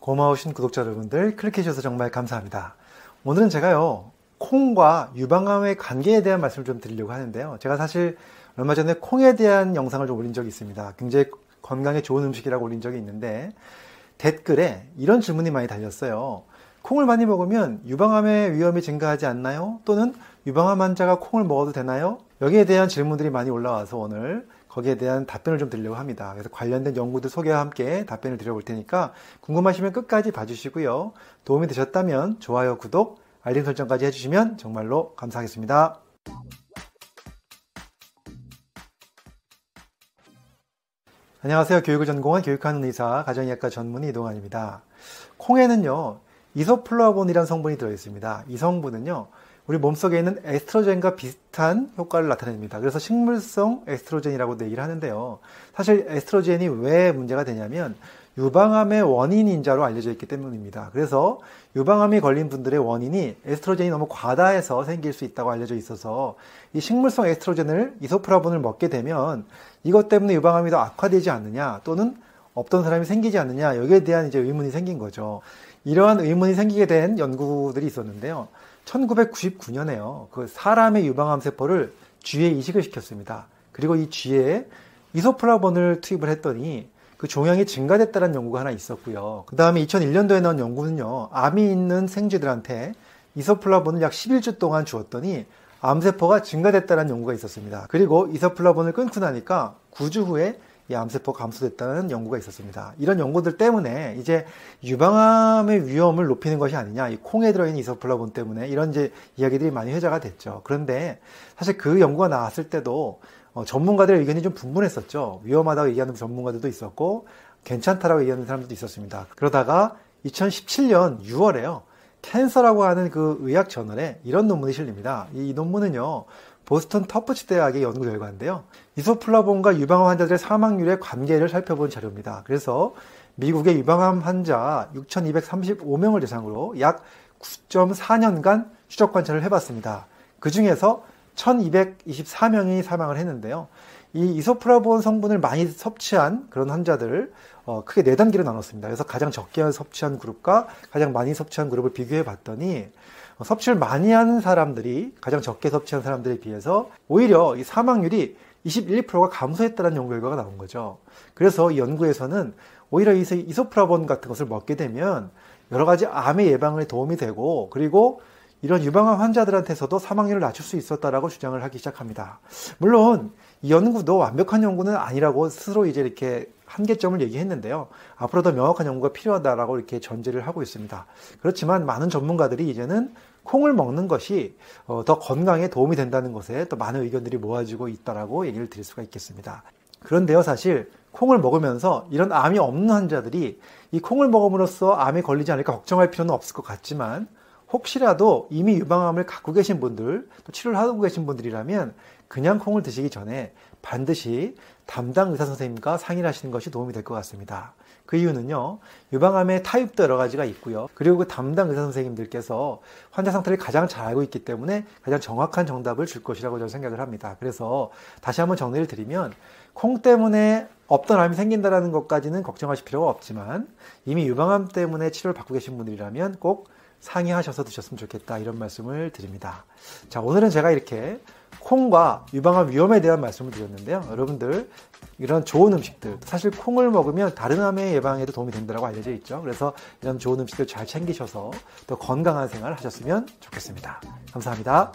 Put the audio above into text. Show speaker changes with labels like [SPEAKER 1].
[SPEAKER 1] 고마우신 구독자 여러분들 클릭해주셔서 정말 감사합니다. 오늘은 제가요, 콩과 유방암의 관계에 대한 말씀을 좀 드리려고 하는데요. 제가 사실 얼마 전에 콩에 대한 영상을 좀 올린 적이 있습니다. 굉장히 건강에 좋은 음식이라고 올린 적이 있는데, 댓글에 이런 질문이 많이 달렸어요. 콩을 많이 먹으면 유방암의 위험이 증가하지 않나요? 또는 유방암 환자가 콩을 먹어도 되나요? 여기에 대한 질문들이 많이 올라와서 오늘 거기에 대한 답변을 좀 드리려고 합니다. 그래서 관련된 연구들 소개와 함께 답변을 드려볼 테니까 궁금하시면 끝까지 봐주시고요. 도움이 되셨다면 좋아요, 구독, 알림 설정까지 해주시면 정말로 감사하겠습니다. 안녕하세요. 교육을 전공한 교육하는 의사, 가정의학과 전문의 이동환입니다. 콩에는요, 이소플라본이라는 성분이 들어있습니다. 이 성분은요, 우리 몸속에 있는 에스트로겐과 비슷한 효과를 나타냅니다. 그래서 식물성 에스트로겐이라고도 얘기를 하는데요. 사실 에스트로겐이 왜 문제가 되냐면 유방암의 원인인자로 알려져 있기 때문입니다. 그래서 유방암이 걸린 분들의 원인이 에스트로겐이 너무 과다해서 생길 수 있다고 알려져 있어서 이 식물성 에스트로겐을 이소프라본을 먹게 되면 이것 때문에 유방암이 더 악화되지 않느냐 또는 없던 사람이 생기지 않느냐 여기에 대한 이제 의문이 생긴 거죠. 이러한 의문이 생기게 된 연구들이 있었는데요. 1999년에요. 그 사람의 유방암 세포를 쥐에 이식을 시켰습니다. 그리고 이 쥐에 이소플라본을 투입을 했더니 그 종양이 증가됐다는 연구가 하나 있었고요. 그 다음에 2001년도에 나온 연구는요, 암이 있는 생쥐들한테 이소플라본을 약 11주 동안 주었더니 암세포가 증가됐다는 연구가 있었습니다. 그리고 이소플라본을 끊고 나니까 9주 후에 이 암세포가 감소됐다는 연구가 있었습니다. 이런 연구들 때문에 이제 유방암의 위험을 높이는 것이 아니냐, 이 콩에 들어있는 이소플라본 때문에 이런 이제 이야기들이 많이 회자가 됐죠. 그런데 사실 그 연구가 나왔을 때도 어, 전문가들의 의견이 좀 분분했었죠. 위험하다고 얘기하는 전문가들도 있었고 괜찮다라고 얘기하는 사람들도 있었습니다. 그러다가 2017년 6월에요. 캔서라고 하는 그 의학 저널에 이런 논문이 실립니다. 이 논문은요. 보스턴 터프치 대학의 연구 결과인데요. 이소플라본과 유방암 환자들의 사망률의 관계를 살펴본 자료입니다. 그래서 미국의 유방암 환자 6,235명을 대상으로 약 9.4년간 추적 관찰을 해봤습니다. 그 중에서 1224명이 사망을 했는데요. 이 이소프라본 성분을 많이 섭취한 그런 환자들을 어, 크게 네 단계로 나눴습니다. 그래서 가장 적게 섭취한 그룹과 가장 많이 섭취한 그룹을 비교해 봤더니 어, 섭취를 많이 하는 사람들이 가장 적게 섭취한 사람들에 비해서 오히려 이 사망률이 21%가 감소했다는 연구 결과가 나온 거죠. 그래서 이 연구에서는 오히려 이 이소프라본 같은 것을 먹게 되면 여러 가지 암의 예방에 도움이 되고 그리고 이런 유방암 환자들한테서도 사망률을 낮출 수 있었다라고 주장을 하기 시작합니다. 물론 이 연구도 완벽한 연구는 아니라고 스스로 이제 이렇게 한계점을 얘기했는데요. 앞으로 더 명확한 연구가 필요하다라고 이렇게 전제를 하고 있습니다. 그렇지만 많은 전문가들이 이제는 콩을 먹는 것이 어, 더 건강에 도움이 된다는 것에 또 많은 의견들이 모아지고 있다라고 얘기를 드릴 수가 있겠습니다. 그런데요, 사실 콩을 먹으면서 이런 암이 없는 환자들이 이 콩을 먹음으로써 암에 걸리지 않을까 걱정할 필요는 없을 것 같지만 혹시라도 이미 유방암을 갖고 계신 분들, 또 치료를 하고 계신 분들이라면 그냥 콩을 드시기 전에 반드시 담당 의사 선생님과 상의를 하시는 것이 도움이 될 것 같습니다. 그 이유는요, 유방암의 타입도 여러 가지가 있고요. 그리고 그 담당 의사 선생님들께서 환자 상태를 가장 잘 알고 있기 때문에 가장 정확한 정답을 줄 것이라고 저는 생각을 합니다. 그래서 다시 한번 정리를 드리면, 콩 때문에 없던 암이 생긴다는 것까지는 걱정하실 필요가 없지만, 이미 유방암 때문에 치료를 받고 계신 분들이라면 꼭 상의하셔서 드셨으면 좋겠다 이런 말씀을 드립니다. 자 오늘은 제가 이렇게 콩과 유방암 위험에 대한 말씀을 드렸는데요. 여러분들 이런 좋은 음식들 사실 콩을 먹으면 다른 암의 예방에도 도움이 된다고 알려져 있죠. 그래서 이런 좋은 음식들 잘 챙기셔서 더 건강한 생활 하셨으면 좋겠습니다. 감사합니다.